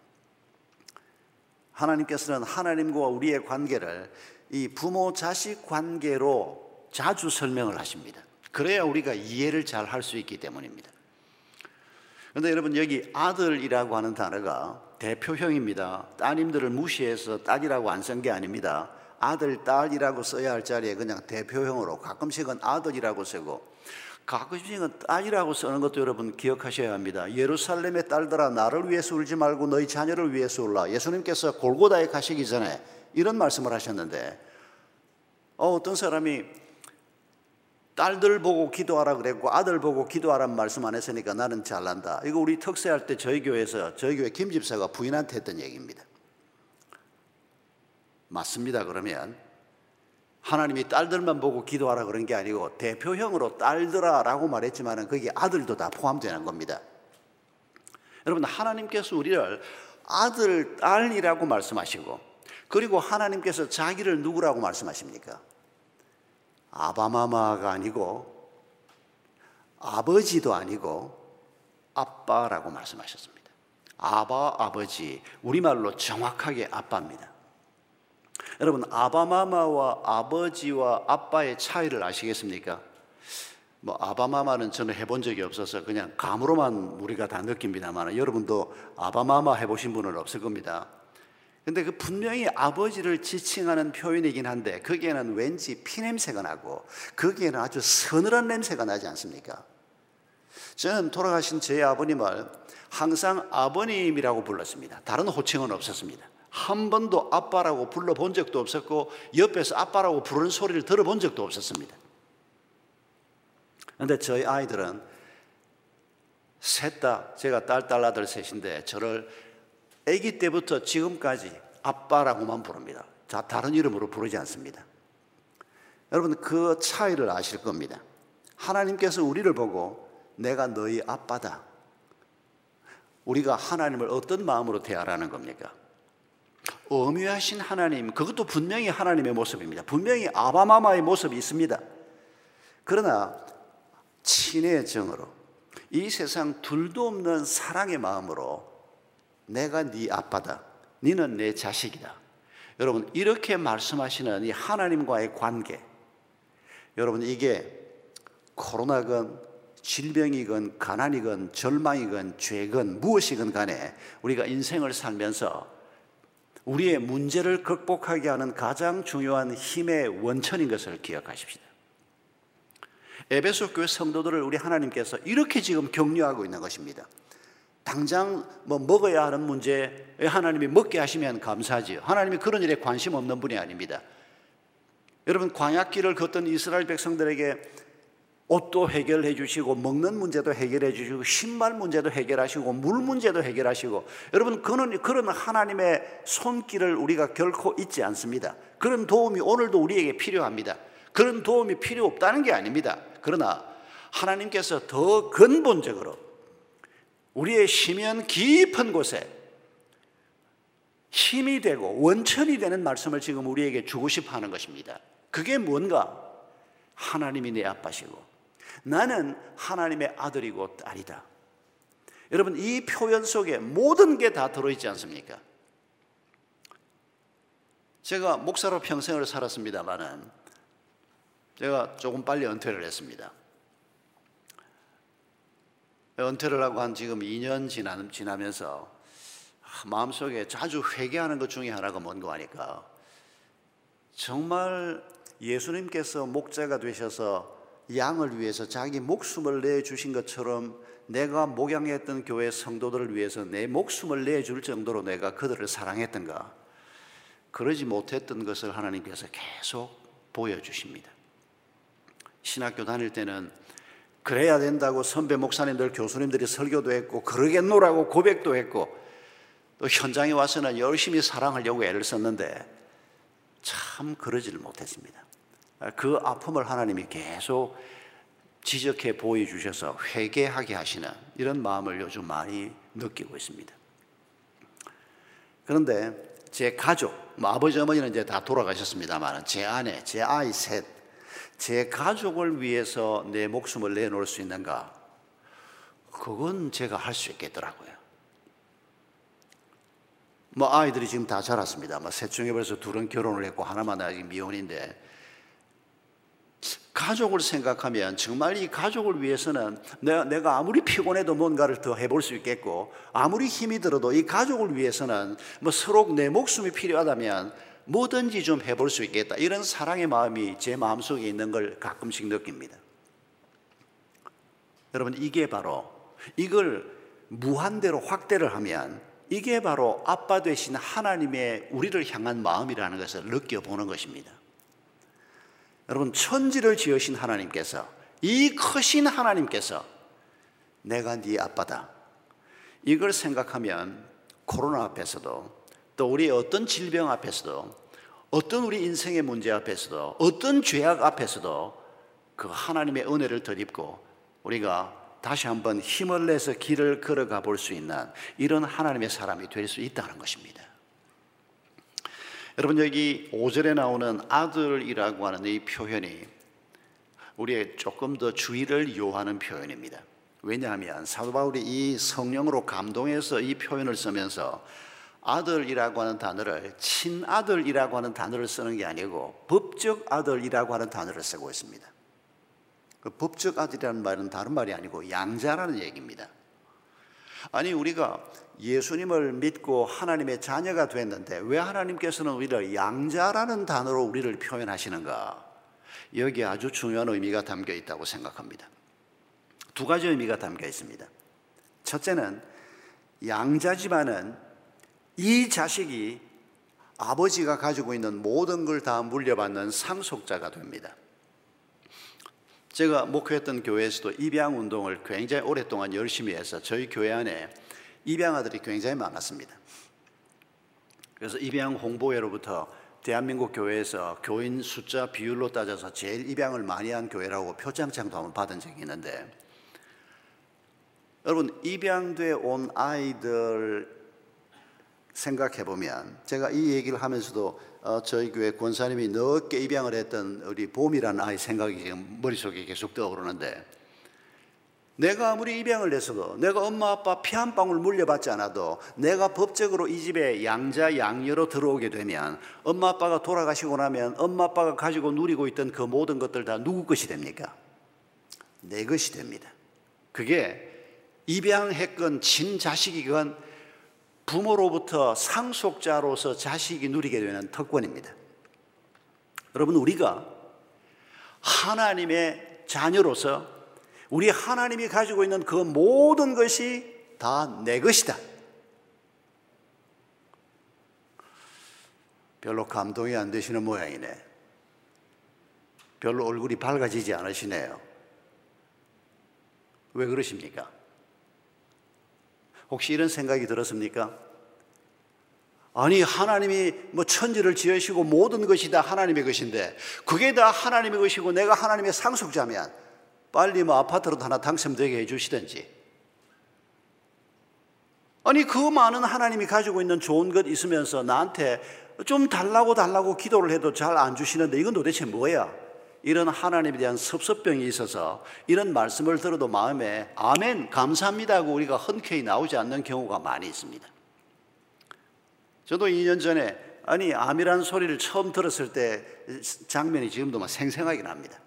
하나님께서는 하나님과 우리의 관계를 이 부모 자식 관계로 자주 설명을 하십니다. 그래야 우리가 이해를 잘 할 수 있기 때문입니다. 그런데 여러분 여기 아들이라고 하는 단어가 대표형입니다. 따님들을 무시해서 딸이라고 안 쓴 게 아닙니다. 아들, 딸이라고 써야 할 자리에 그냥 대표형으로 가끔씩은 아들이라고 쓰고 가끔씩은 딸이라고 쓰는 것도 여러분 기억하셔야 합니다. 예루살렘의 딸들아 나를 위해서 울지 말고 너희 자녀를 위해서 울라. 예수님께서 골고다에 가시기 전에 이런 말씀을 하셨는데 어, 떤 사람이 딸들 보고 기도하라 그랬고 아들 보고 기도하라는 말씀 안 했으니까 나는 잘난다. 이거 우리 특세할 때 저희 교회에서 저희 교회 김 집사가 부인한테 했던 얘기입니다. 맞습니다. 그러면 하나님이 딸들만 보고 기도하라 그런 게 아니고 대표형으로 딸들아라고 말했지만은 거기 아들도 다 포함되는 겁니다. 여러분 하나님께서 우리를 아들, 딸이라고 말씀하시고 그리고 하나님께서 자기를 누구라고 말씀하십니까? 아바마마가 아니고 아버지도 아니고 아빠라고 말씀하셨습니다. 아바 아버지 우리말로 정확하게 아빠입니다. 여러분 아바마마와 아버지와 아빠의 차이를 아시겠습니까? 뭐 아바마마는 저는 해본 적이 없어서 그냥 감으로만 우리가 다 느낍니다만 여러분도 아바마마 해보신 분은 없을 겁니다. 근데 그 분명히 아버지를 지칭하는 표현이긴 한데 거기에는 왠지 피냄새가 나고 거기에는 아주 서늘한 냄새가 나지 않습니까? 저는 돌아가신 제 아버님을 항상 아버님이라고 불렀습니다. 다른 호칭은 없었습니다. 한 번도 아빠라고 불러본 적도 없었고 옆에서 아빠라고 부르는 소리를 들어본 적도 없었습니다. 그런데 저희 아이들은 셋 다 제가 딸, 딸, 아들 셋인데 저를 아기 때부터 지금까지 아빠라고만 부릅니다. 자, 다른 이름으로 부르지 않습니다. 여러분 그 차이를 아실 겁니다. 하나님께서 우리를 보고 내가 너희 아빠다. 우리가 하나님을 어떤 마음으로 대하라는 겁니까? 어미하신 하나님, 그것도 분명히 하나님의 모습입니다. 분명히 아바마마의 모습이 있습니다. 그러나 친의 정으로 이 세상 둘도 없는 사랑의 마음으로 내가 네 아빠다. 너는 내 자식이다. 여러분 이렇게 말씀하시는 이 하나님과의 관계 여러분 이게 코로나건 질병이건 가난이건 절망이건 죄건 무엇이건 간에 우리가 인생을 살면서 우리의 문제를 극복하게 하는 가장 중요한 힘의 원천인 것을 기억하십시다. 에베소 교회 성도들을 우리 하나님께서 이렇게 지금 격려하고 있는 것입니다. 당장 뭐 먹어야 하는 문제에 하나님이 먹게 하시면 감사하지요. 하나님이 그런 일에 관심 없는 분이 아닙니다. 여러분 광야길을 걷던 이스라엘 백성들에게 옷도 해결해 주시고 먹는 문제도 해결해 주시고 신발 문제도 해결하시고 물 문제도 해결하시고 여러분 그는 그런 하나님의 손길을 우리가 결코 잊지 않습니다. 그런 도움이 오늘도 우리에게 필요합니다. 그런 도움이 필요 없다는 게 아닙니다. 그러나 하나님께서 더 근본적으로 우리의 심연 깊은 곳에 힘이 되고 원천이 되는 말씀을 지금 우리에게 주고 싶어 하는 것입니다. 그게 뭔가? 하나님이 내 아빠시고 나는 하나님의 아들이고 딸이다. 여러분, 이 표현 속에 모든 게 다 들어있지 않습니까? 제가 목사로 평생을 살았습니다만은 제가 조금 빨리 은퇴를 했습니다. 은퇴를 하고 한 지금 2년 지나면서 마음속에 자주 회개하는 것 중에 하나가 뭔가 하니까 정말 예수님께서 목자가 되셔서 양을 위해서 자기 목숨을 내 주신 것처럼 내가 목양했던 교회 성도들을 위해서 내 목숨을 내줄 정도로 내가 그들을 사랑했던가 그러지 못했던 것을 하나님께서 계속 보여주십니다. 신학교 다닐 때는 그래야 된다고 선배 목사님들 교수님들이 설교도 했고 그러겠노라고 고백도 했고 또 현장에 와서는 열심히 사랑하려고 애를 썼는데 참 그러지를 못했습니다. 그 아픔을 하나님이 계속 지적해 보여주셔서 회개하게 하시는 이런 마음을 요즘 많이 느끼고 있습니다. 그런데 제 가족, 뭐 아버지 어머니는 이제 다 돌아가셨습니다만 제 아내, 제 아이 셋, 제 가족을 위해서 내 목숨을 내놓을 수 있는가? 그건 제가 할 수 있겠더라고요. 뭐 아이들이 지금 다 자랐습니다. 뭐셋 중에 벌써 둘은 결혼을 했고 하나만 아직 미혼인데 가족을 생각하면 정말 이 가족을 위해서는 내가, 내가 아무리 피곤해도 뭔가를 더 해볼 수 있겠고 아무리 힘이 들어도 이 가족을 위해서는 뭐 서로 내 목숨이 필요하다면 뭐든지 좀 해볼 수 있겠다. 이런 사랑의 마음이 제 마음속에 있는 걸 가끔씩 느낍니다. 여러분, 이게 바로 이걸 무한대로 확대를 하면 이게 바로 아빠 되신 하나님의 우리를 향한 마음이라는 것을 느껴보는 것입니다. 여러분, 천지를 지으신 하나님께서 이 크신 하나님께서 내가 네 아빠다. 이걸 생각하면 코로나 앞에서도 또 우리 어떤 질병 앞에서도 어떤 우리 인생의 문제 앞에서도 어떤 죄악 앞에서도 그 하나님의 은혜를 덧입고 우리가 다시 한번 힘을 내서 길을 걸어가 볼 수 있는 이런 하나님의 사람이 될 수 있다는 것입니다. 여러분 여기 5절에 나오는 아들이라고 하는 이 표현이 우리의 조금 더 주의를 요하는 표현입니다. 왜냐하면 사도 바울이 이 성령으로 감동해서 이 표현을 쓰면서 아들이라고 하는 단어를 친아들이라고 하는 단어를 쓰는 게 아니고 법적 아들이라고 하는 단어를 쓰고 있습니다. 그 법적 아들이라는 말은 다른 말이 아니고 양자라는 얘기입니다. 아니 우리가 예수님을 믿고 하나님의 자녀가 됐는데 왜 하나님께서는 우리를 양자라는 단어로 우리를 표현하시는가? 여기 아주 중요한 의미가 담겨 있다고 생각합니다. 두 가지 의미가 담겨 있습니다. 첫째는 양자지만은 이 자식이 아버지가 가지고 있는 모든 걸 다 물려받는 상속자가 됩니다. 제가 목회했던 교회에서도 입양 운동을 굉장히 오랫동안 열심히 해서 저희 교회 안에 입양아들이 굉장히 많았습니다. 그래서 입양 홍보회로부터 대한민국 교회에서 교인 숫자 비율로 따져서 제일 입양을 많이 한 교회라고 표창장도 한번 받은 적이 있는데 여러분 입양돼 온 아이들 생각해 보면 제가 이 얘기를 하면서도 어, 저희 교회 권사님이 늦게 입양을 했던 우리 봄이라는 아이 생각이 지금 머릿속에 계속 떠오르는데 내가 아무리 입양을 했어도 내가 엄마 아빠 피 한 방울 물려받지 않아도 내가 법적으로 이 집에 양자 양녀로 들어오게 되면 엄마 아빠가 돌아가시고 나면 엄마 아빠가 가지고 누리고 있던 그 모든 것들 다 누구 것이 됩니까? 내 것이 됩니다. 그게 입양했건 친자식이건 부모로부터 상속자로서 자식이 누리게 되는 특권입니다. 여러분, 우리가 하나님의 자녀로서 우리 하나님이 가지고 있는 그 모든 것이 다 내 것이다. 별로 감동이 안 되시는 모양이네. 별로 얼굴이 밝아지지 않으시네요. 왜 그러십니까? 혹시 이런 생각이 들었습니까? 아니, 하나님이 뭐 천지를 지으시고 모든 것이 다 하나님의 것인데, 그게 다 하나님의 것이고 내가 하나님의 상속자면, 빨리 뭐 아파트라도 하나 당첨되게 해주시든지. 아니, 그 많은 하나님이 가지고 있는 좋은 것 있으면서 나한테 좀 달라고 달라고 기도를 해도 잘 안 주시는데, 이건 도대체 뭐야? 이런 하나님에 대한 섭섭병이 있어서 이런 말씀을 들어도 마음에 아멘 감사합니다 하고 우리가 흔쾌히 나오지 않는 경우가 많이 있습니다. 저도 2년 전에 아니 암이라는 소리를 처음 들었을 때 장면이 지금도 막 생생하게 납니다.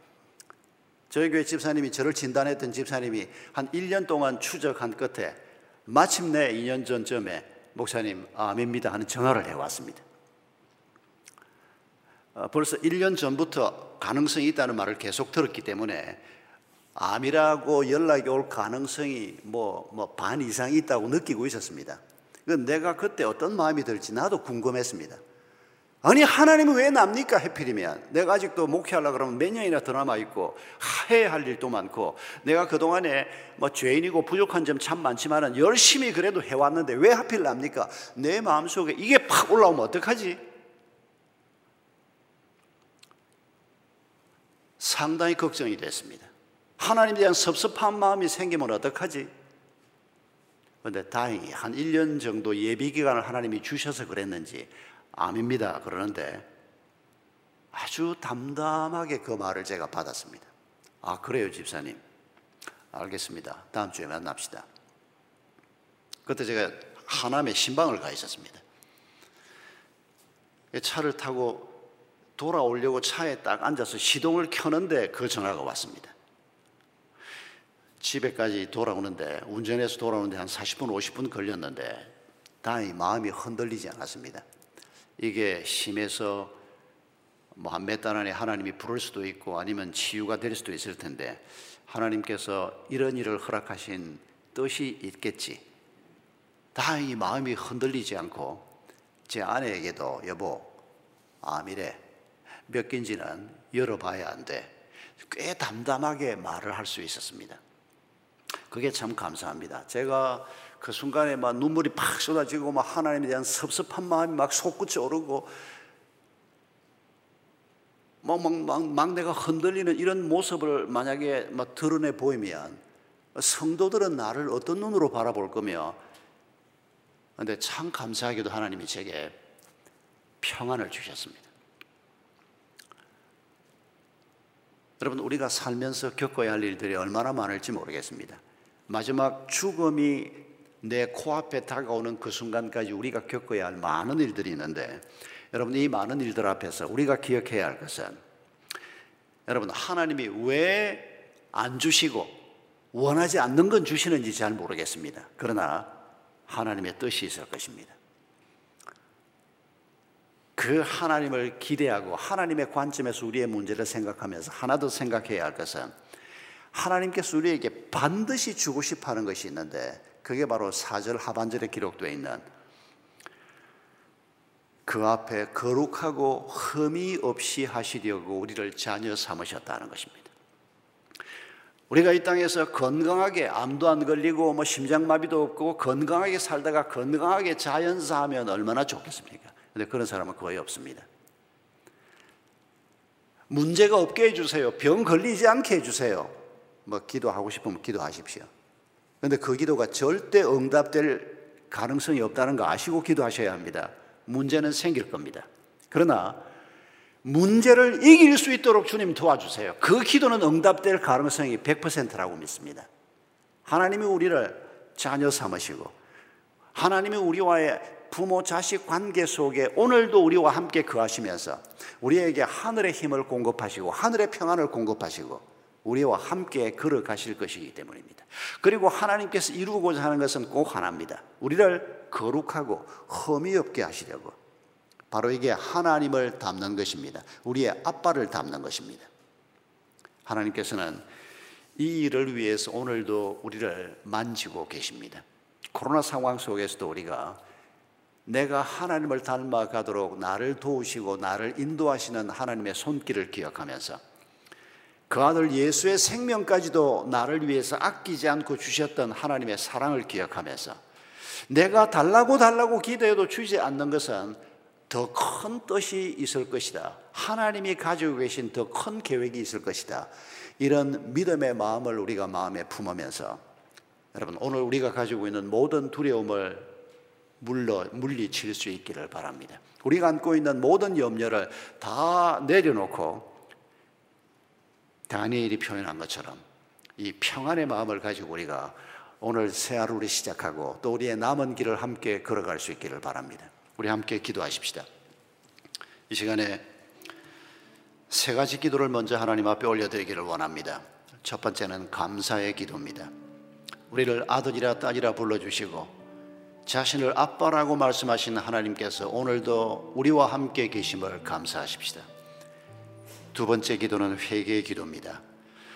저희 교회 집사님이 저를 진단했던 집사님이 한 1년 동안 추적한 끝에 마침내 2년 전쯤에 목사님 암입니다 하는 전화를 해왔습니다. 어, 벌써 1년 전부터 가능성이 있다는 말을 계속 들었기 때문에 암이라고 연락이 올 가능성이 뭐, 뭐 반 이상 있다고 느끼고 있었습니다. 그 내가 그때 어떤 마음이 들지 나도 궁금했습니다. 아니, 하나님은 왜 납니까? 해필이면. 내가 아직도 목회하려고 그러면 몇 년이나 더 남아 있고, 해야 할 일도 많고, 내가 그동안에 뭐 죄인이고 부족한 점 참 많지만은 열심히 그래도 해왔는데 왜 하필 납니까? 내 마음속에 이게 팍 올라오면 어떡하지? 상당히 걱정이 됐습니다. 하나님에 대한 섭섭한 마음이 생기면 어떡하지? 그런데 다행히 한 1년 정도 예비 기간을 하나님이 주셔서 그랬는지 암입니다. 그러는데 아주 담담하게 그 말을 제가 받았습니다. 아, 그래요, 집사님. 알겠습니다. 다음 주에 만납시다. 그때 제가 하남에 신방을 가 있었습니다. 차를 타고 돌아오려고 차에 딱 앉아서 시동을 켜는데 그 전화가 왔습니다. 집에까지 돌아오는데 운전해서 돌아오는데 한 40분 50분 걸렸는데 다행히 마음이 흔들리지 않았습니다. 이게 심해서 뭐 한 몇 달 안에 하나님이 부를 수도 있고 아니면 치유가 될 수도 있을 텐데 하나님께서 이런 일을 허락하신 뜻이 있겠지. 다행히 마음이 흔들리지 않고 제 아내에게도 여보 아미래 몇 개인지는 열어봐야 안 돼. 꽤 담담하게 말을 할 수 있었습니다. 그게 참 감사합니다. 제가 그 순간에 막 눈물이 팍 쏟아지고 막 하나님에 대한 섭섭한 마음이 막 솟구쳐 오르고 막, 막, 막, 막 내가 흔들리는 이런 모습을 만약에 막 드러내 보이면 성도들은 나를 어떤 눈으로 바라볼 거며 근데 참 감사하게도 하나님이 제게 평안을 주셨습니다. 여러분, 우리가 살면서 겪어야 할 일들이 얼마나 많을지 모르겠습니다. 마지막 죽음이 내 코앞에 다가오는 그 순간까지 우리가 겪어야 할 많은 일들이 있는데, 여러분, 이 많은 일들 앞에서 우리가 기억해야 할 것은, 여러분, 하나님이 왜 안 주시고 원하지 않는 건 주시는지 잘 모르겠습니다. 그러나 하나님의 뜻이 있을 것입니다. 그 하나님을 기대하고 하나님의 관점에서 우리의 문제를 생각하면서 하나 더 생각해야 할 것은 하나님께서 우리에게 반드시 주고 싶어 하는 것이 있는데 그게 바로 4절 하반절에 기록되어 있는 그 앞에 거룩하고 흠이 없이 하시려고 우리를 자녀 삼으셨다는 것입니다. 우리가 이 땅에서 건강하게 암도 안 걸리고 뭐 심장마비도 없고 건강하게 살다가 건강하게 자연사하면 얼마나 좋겠습니까? 근데 그런 사람은 거의 없습니다. 문제가 없게 해주세요. 병 걸리지 않게 해주세요. 뭐 기도하고 싶으면 기도하십시오. 근데 그 기도가 절대 응답될 가능성이 없다는 거 아시고 기도하셔야 합니다. 문제는 생길 겁니다. 그러나 문제를 이길 수 있도록 주님 도와주세요. 그 기도는 응답될 가능성이 100%라고 믿습니다. 하나님이 우리를 자녀 삼으시고 하나님이 우리와의 부모 자식 관계 속에 오늘도 우리와 함께 거하시면서 우리에게 하늘의 힘을 공급하시고 하늘의 평안을 공급하시고 우리와 함께 걸어가실 것이기 때문입니다. 그리고 하나님께서 이루고자 하는 것은 꼭 하나입니다. 우리를 거룩하고 흠이 없게 하시려고 바로 이게 하나님을 닮는 것입니다. 우리의 아빠를 닮는 것입니다. 하나님께서는 이 일을 위해서 오늘도 우리를 만지고 계십니다. 코로나 상황 속에서도 우리가 내가 하나님을 닮아가도록 나를 도우시고 나를 인도하시는 하나님의 손길을 기억하면서 그 아들 예수의 생명까지도 나를 위해서 아끼지 않고 주셨던 하나님의 사랑을 기억하면서 내가 달라고 달라고 기도해도 주지 않는 것은 더 큰 뜻이 있을 것이다. 하나님이 가지고 계신 더 큰 계획이 있을 것이다. 이런 믿음의 마음을 우리가 마음에 품으면서 여러분 오늘 우리가 가지고 있는 모든 두려움을 물러 물리칠 수 있기를 바랍니다. 우리가 안고 있는 모든 염려를 다 내려놓고 다니엘이 표현한 것처럼 이 평안의 마음을 가지고 우리가 오늘 새 하루를 시작하고 또 우리의 남은 길을 함께 걸어갈 수 있기를 바랍니다. 우리 함께 기도하십시다. 이 시간에 세 가지 기도를 먼저 하나님 앞에 올려드리기를 원합니다. 첫 번째는 감사의 기도입니다. 우리를 아들이라 딸이라 불러주시고 자신을 아빠라고 말씀하신 하나님께서 오늘도 우리와 함께 계심을 감사하십시다. 두 번째 기도는 회개의 기도입니다.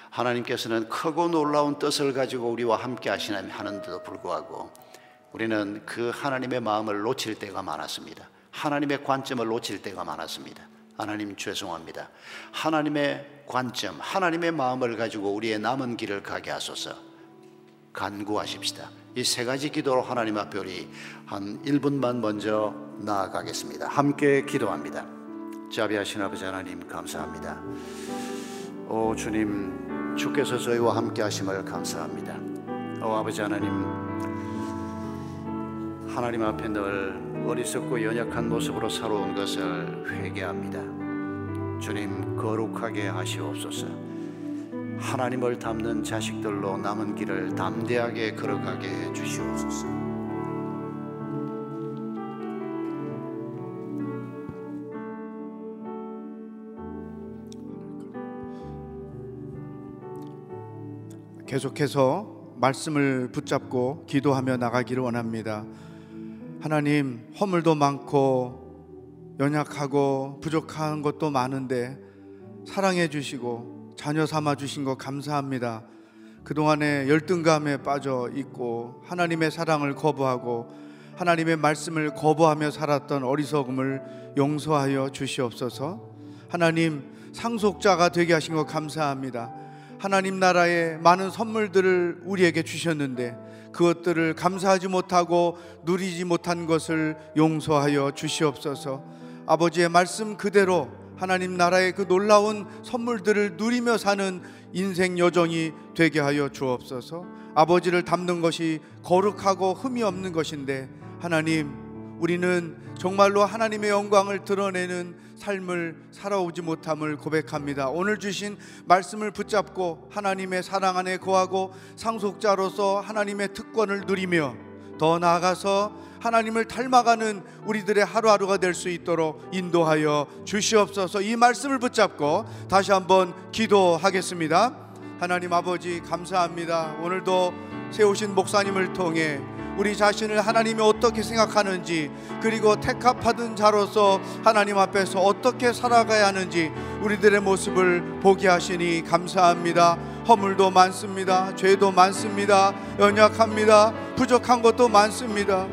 하나님께서는 크고 놀라운 뜻을 가지고 우리와 함께 하시는데도 불구하고 우리는 그 하나님의 마음을 놓칠 때가 많았습니다. 하나님의 관점을 놓칠 때가 많았습니다. 하나님 죄송합니다. 하나님의 관점, 하나님의 마음을 가지고 우리의 남은 길을 가게 하소서 간구하십시다. 이 세 가지 기도로 하나님 앞에 우리 한 1분만 먼저 나아가겠습니다. 함께 기도합니다. 자비하신 아버지 하나님 감사합니다. 오 주님 주께서 저희와 함께 하심을 감사합니다. 오 아버지 하나님 하나님 앞에 늘 어리석고 연약한 모습으로 살아온 것을 회개합니다. 주님 거룩하게 하시옵소서. 하나님을 닮는 자식들로 남은 길을 담대하게 걸어가게 해 주시옵소서. 계속해서 말씀을 붙잡고 기도하며 나가기를 원합니다. 하나님, 허물도 많고 연약하고 부족한 것도 많은데 사랑해 주시고 자녀 삼아 주신 것 감사합니다. 그동안에 열등감에 빠져 있고 하나님의 사랑을 거부하고 하나님의 말씀을 거부하며 살았던 어리석음을 용서하여 주시옵소서. 하나님 상속자가 되게 하신 것 감사합니다. 하나님 나라의 많은 선물들을 우리에게 주셨는데 그것들을 감사하지 못하고 누리지 못한 것을 용서하여 주시옵소서. 아버지의 말씀 그대로 하나님 나라의 그 놀라운 선물들을 누리며 사는 인생 여정이 되게 하여 주옵소서. 아버지를 닮는 것이 거룩하고 흠이 없는 것인데 하나님 우리는 정말로 하나님의 영광을 드러내는 삶을 살아오지 못함을 고백합니다. 오늘 주신 말씀을 붙잡고 하나님의 사랑 안에 거하고 상속자로서 하나님의 특권을 누리며 더 나아가서 하나님을 닮아가는 우리들의 하루하루가 될 수 있도록 인도하여 주시옵소서. 이 말씀을 붙잡고 다시 한번 기도하겠습니다. 하나님 아버지 감사합니다. 오늘도 세우신 목사님을 통해 우리 자신을 하나님이 어떻게 생각하는지 그리고 택합하던 자로서 하나님 앞에서 어떻게 살아가야 하는지 우리들의 모습을 보게 하시니 감사합니다. 허물도 많습니다. 죄도 많습니다. 연약합니다. 부족한 것도 많습니다.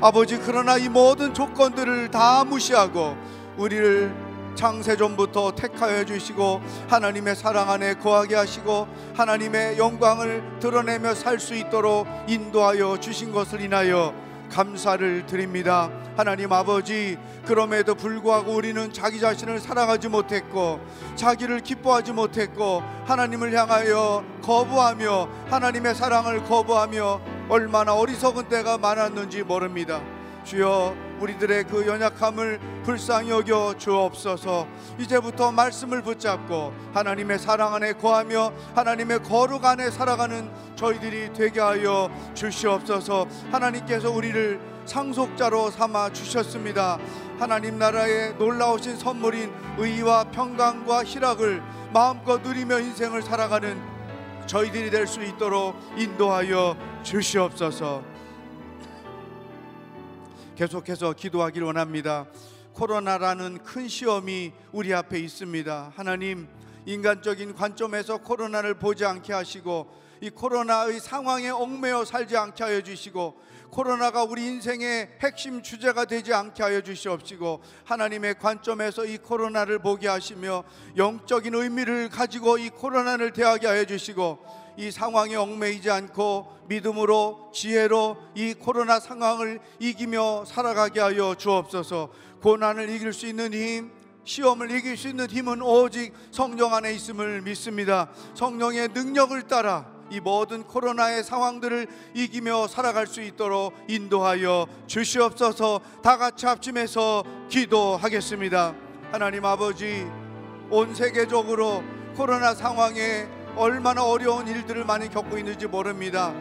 아버지 그러나 이 모든 조건들을 다 무시하고 우리를 창세전부터 택하여 주시고 하나님의 사랑 안에 거하게 하시고 하나님의 영광을 드러내며 살 수 있도록 인도하여 주신 것을 인하여 감사를 드립니다. 하나님 아버지, 그럼에도 불구하고 우리는 자기 자신을 사랑하지 못했고, 자기를 기뻐하지 못했고, 하나님을 향하여 거부하며, 하나님의 사랑을 거부하며, 얼마나 어리석은 때가 많았는지 모릅니다. 주여, 우리들의 그 연약함을 불쌍히 여겨 주옵소서. 이제부터 말씀을 붙잡고 하나님의 사랑 안에 거하며 하나님의 거룩 안에 살아가는 저희들이 되게 하여 주시옵소서. 하나님께서 우리를 상속자로 삼아 주셨습니다. 하나님 나라의 놀라우신 선물인 의와 평강과 희락을 마음껏 누리며 인생을 살아가는 저희들이 될 수 있도록 인도하여 주시옵소서. 계속해서 기도하기를 원합니다. 코로나라는 큰 시험이 우리 앞에 있습니다. 하나님, 인간적인 관점에서 코로나를 보지 않게 하시고 이 코로나의 상황에 얽매여 살지 않게 하여 주시고 코로나가 우리 인생의 핵심 주제가 되지 않게 하여 주시옵시고 하나님의 관점에서 이 코로나를 보게 하시며 영적인 의미를 가지고 이 코로나를 대하게 하여 주시고 이 상황에 얽매이지 않고 믿음으로 지혜로 이 코로나 상황을 이기며 살아가게 하여 주옵소서. 고난을 이길 수 있는 힘, 시험을 이길 수 있는 힘은 오직 성령 안에 있음을 믿습니다. 성령의 능력을 따라 이 모든 코로나의 상황들을 이기며 살아갈 수 있도록 인도하여 주시옵소서. 다 같이 합심해서 기도하겠습니다. 하나님 아버지, 온 세계적으로 코로나 상황에 얼마나 어려운 일들을 많이 겪고 있는지 모릅니다.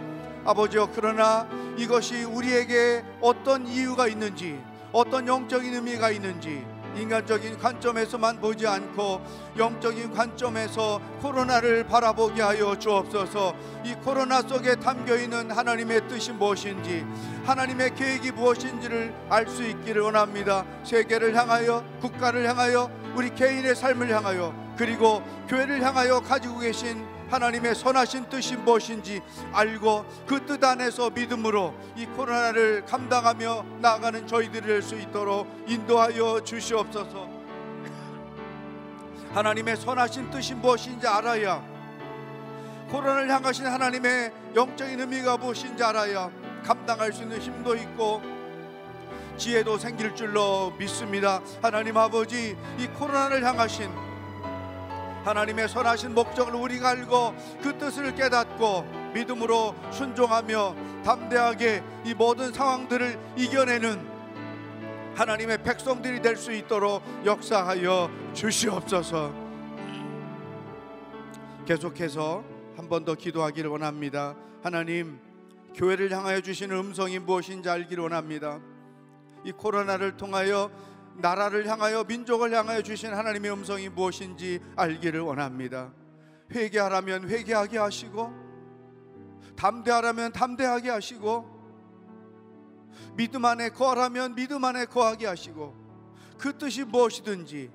아버지요, 그러나 이것이 우리에게 어떤 이유가 있는지, 어떤 영적인 의미가 있는지, 인간적인 관점에서만 보지 않고 영적인 관점에서 코로나를 바라보게 하여 주옵소서. 이 코로나 속에 담겨 있는 하나님의 뜻이 무엇인지, 하나님의 계획이 무엇인지를 알 수 있기를 원합니다. 세계를 향하여, 국가를 향하여, 우리 개인의 삶을 향하여, 그리고 교회를 향하여 가지고 계신 하나님의 선하신 뜻이 무엇인지 알고 그 뜻 안에서 믿음으로 이 코로나를 감당하며 나아가는 저희들이 될수 있도록 인도하여 주시옵소서. 하나님의 선하신 뜻이 무엇인지 알아야 코로나를 향하신 하나님의 영적인 의미가 무엇인지 알아야 감당할 수 있는 힘도 있고 지혜도 생길 줄로 믿습니다. 하나님 아버지 이 코로나를 향하신 하나님의 선하신 목적을 우리가 알고 그 뜻을 깨닫고 믿음으로 순종하며 담대하게 이 모든 상황들을 이겨내는 하나님의 백성들이 될 수 있도록 역사하여 주시옵소서. 계속해서 한 번 더 기도하기를 원합니다. 하나님, 교회를 향하여 주시는 음성이 무엇인지 알기를 원합니다. 이 코로나를 통하여 나라를 향하여 민족을 향하여 주신 하나님의 음성이 무엇인지 알기를 원합니다. 회개하라면 회개하게 하시고 담대하라면 담대하게 하시고 믿음 안에 거하라면 믿음 안에 거하게 하시고 그 뜻이 무엇이든지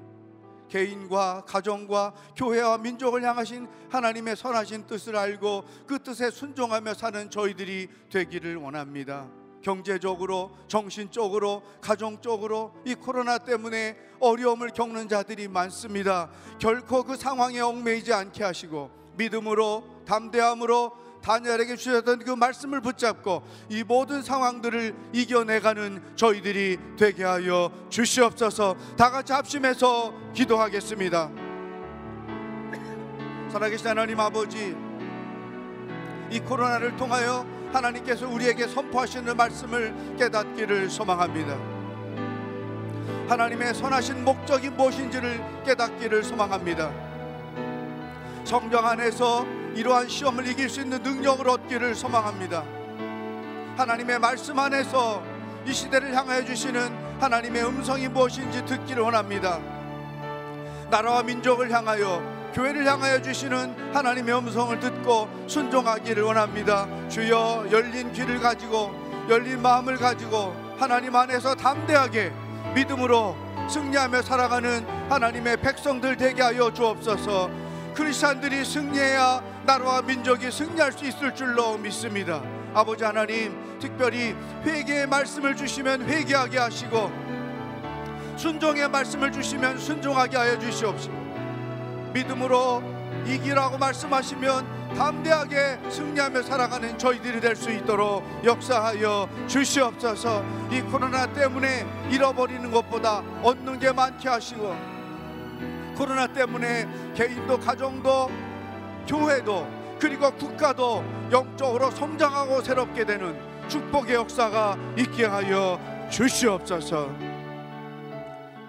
개인과 가정과 교회와 민족을 향하신 하나님의 선하신 뜻을 알고 그 뜻에 순종하며 사는 저희들이 되기를 원합니다. 경제적으로, 정신적으로, 가정적으로 이 코로나 때문에 어려움을 겪는 자들이 많습니다. 결코 그 상황에 얽매이지 않게 하시고 믿음으로 담대함으로 다니엘에게 주셨던 그 말씀을 붙잡고 이 모든 상황들을 이겨내가는 저희들이 되게 하여 주시옵소서. 다 같이 합심해서 기도하겠습니다. 살아계신 하나님 아버지, 이 코로나를 통하여 하나님께서 우리에게 선포하시는 말씀을 깨닫기를 소망합니다. 하나님의 선하신 목적이 무엇인지를 깨닫기를 소망합니다. 성경 안에서 이러한 시험을 이길 수 있는 능력을 얻기를 소망합니다. 하나님의 말씀 안에서 이 시대를 향하여 주시는 하나님의 음성이 무엇인지 듣기를 원합니다. 나라와 민족을 향하여 교회를 향하여 주시는 하나님의 음성을 듣고 순종하기를 원합니다. 주여 열린 귀를 가지고 열린 마음을 가지고 하나님 안에서 담대하게 믿음으로 승리하며 살아가는 하나님의 백성들 되게 하여 주옵소서. 크리스찬들이 승리해야 나라와 민족이 승리할 수 있을 줄로 믿습니다. 아버지 하나님, 특별히 회개의 말씀을 주시면 회개하게 하시고 순종의 말씀을 주시면 순종하게 하여 주시옵시고 믿음으로 이기라고 말씀하시면 담대하게 승리하며 살아가는 저희들이 될 수 있도록 역사하여 주시옵소서. 이 코로나 때문에 잃어버리는 것보다 얻는 게 많게 하시고 코로나 때문에 개인도 가정도 교회도 그리고 국가도 영적으로 성장하고 새롭게 되는 축복의 역사가 있게 하여 주시옵소서.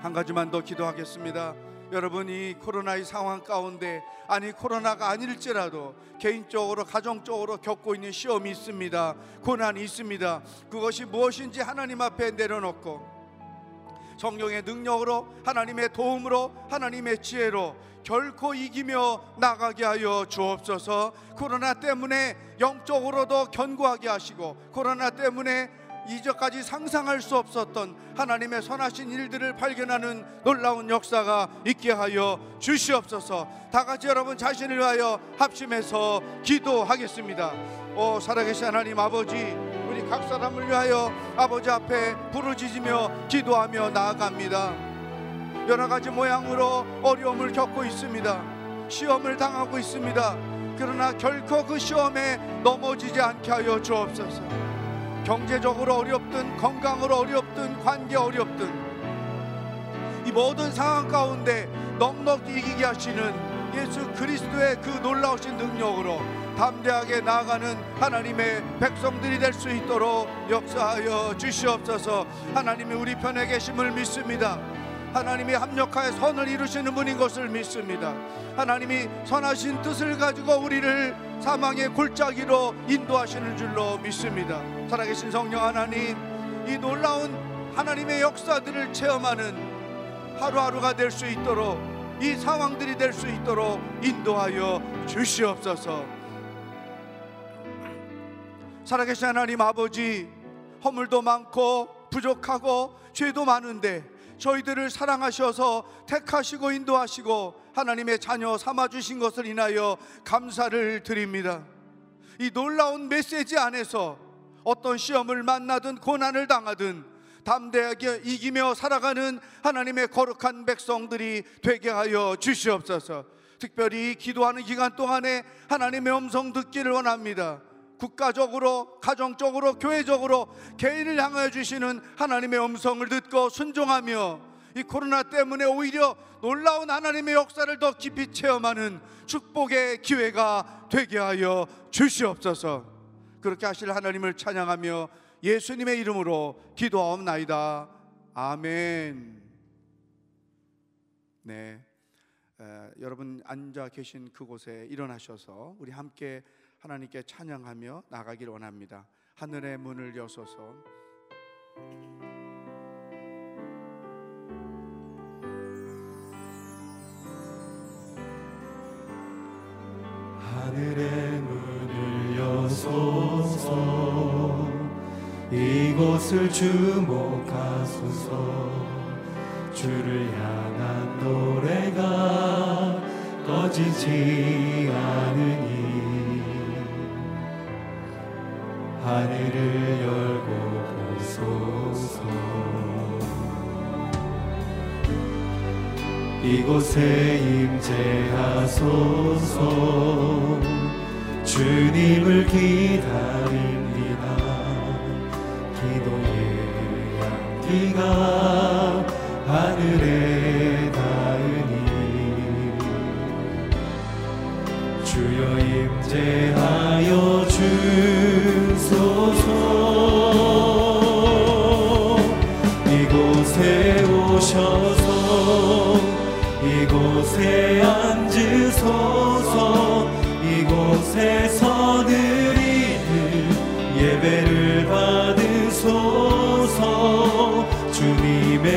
한 가지만 더 기도하겠습니다. 여러분이 코로나 의 상황 가운데 아니 코로나가 아닐지라도 개인적으로 가정적으로 겪고 있는 시험이 있습니다. 고난이 있습니다. 그것이 무엇인지 하나님 앞에 내려놓고 성령의 능력으로 하나님의 도움으로 하나님의 지혜로 결코 이기며 나가게 하여 주옵소서. 코로나 때문에 영적으로도 견고하게 하시고 코로나 때문에 이전까지 상상할 수 없었던 하나님의 선하신 일들을 발견하는 놀라운 역사가 있게 하여 주시옵소서. 다 같이 여러분 자신을 위하여 합심해서 기도하겠습니다. 오 살아계신 하나님 아버지 우리 각 사람을 위하여 아버지 앞에 부르짖으며 기도하며 나아갑니다. 여러 가지 모양으로 어려움을 겪고 있습니다. 시험을 당하고 있습니다. 그러나 결코 그 시험에 넘어지지 않게 하여 주옵소서. 경제적으로 어렵든 건강으로 어렵든 관계 어렵든 이 모든 상황 가운데 넉넉히 이기게 하시는 예수 그리스도의 그 놀라우신 능력으로 담대하게 나아가는 하나님의 백성들이 될 수 있도록 역사하여 주시옵소서. 하나님이 우리 편에 계심을 믿습니다 하나님이 합력하여 선을 이루시는 분인 것을 믿습니다 하나님이 선하신 뜻을 가지고 우리를 사망의 골짜기로 인도하시는 줄로 믿습니다. 살아계신 성령 하나님, 이 놀라운 하나님의 역사들을 체험하는 하루하루가 될 수 있도록 이 상황들이 될 수 있도록 인도하여 주시옵소서. 살아계신 하나님 아버지, 허물도 많고 부족하고 죄도 많은데 저희들을 사랑하셔서 택하시고 인도하시고 하나님의 자녀 삼아 주신 것을 인하여 감사를 드립니다. 이 놀라운 메시지 안에서 어떤 시험을 만나든 고난을 당하든 담대하게 이기며 살아가는 하나님의 거룩한 백성들이 되게 하여 주시옵소서. 특별히 기도하는 기간 동안에 하나님의 음성 듣기를 원합니다. 국가적으로, 가정적으로, 교회적으로 개인을 향하여 주시는 하나님의 음성을 듣고 순종하며 이 코로나 때문에 오히려 놀라운 하나님의 역사를 더 깊이 체험하는 축복의 기회가 되게 하여 주시옵소서. 그렇게 하실 하나님을 찬양하며 예수님의 이름으로 기도하옵나이다. 아멘. 네. 에, 여러분 앉아 계신 그곳에 일어나셔서 우리 함께 하나님께 찬양하며 나가길 원합니다. 하늘의 문을 여소서. 하늘의 문을 여 주셔소서. 이곳을 주목하소서. 주를 향한 노래가 꺼지지 않으니 하늘을 열고 보소서. 이곳에 임재하소서. 주님을 기다립니다. 기도의 향기가 하늘에 닿으니. 주여 임재하여 주 이곳에 오셔서 이곳에 앉으소서 이곳에서 드리는 예배를 받으소서 주님의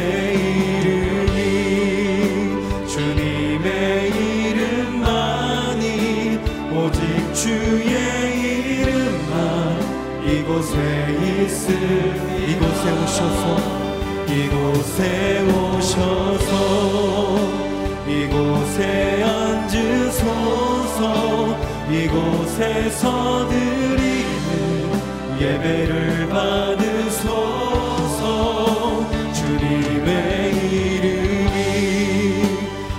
주님의 이곳에 있음 이곳에 오셔서 이곳에 오셔서 이곳에 앉으소서 이곳에 서 드리는 예배를 받으소서. 주님의 이름이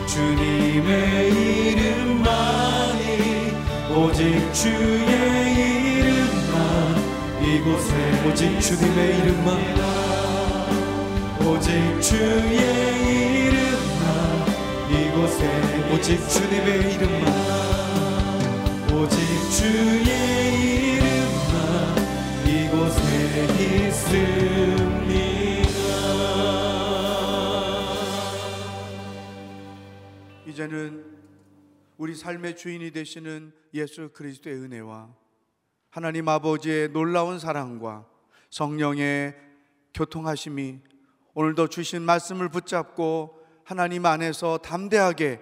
주님의 이름만이 오직 주의 이름만 이곳에 오직 주님의 이름만. 오직 주의 이름만. 이곳에 오직 주님의 이름만. 오직 주의 이름만. 이곳에 있습니다. 이제는 우리 삶의 주인이 되시는 예수 그리스도의 은혜와 하나님 아버지의 놀라운 사랑과 성령의 교통하심이 오늘도 주신 말씀을 붙잡고 하나님 안에서 담대하게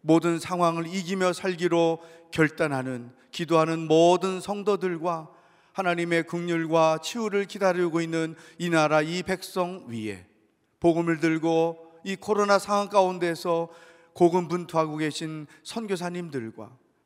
모든 상황을 이기며 살기로 결단하는 기도하는 모든 성도들과 하나님의 긍휼과 치유를 기다리고 있는 이 나라 이 백성 위에 복음을 들고 이 코로나 상황 가운데서 고군분투하고 계신 선교사님들과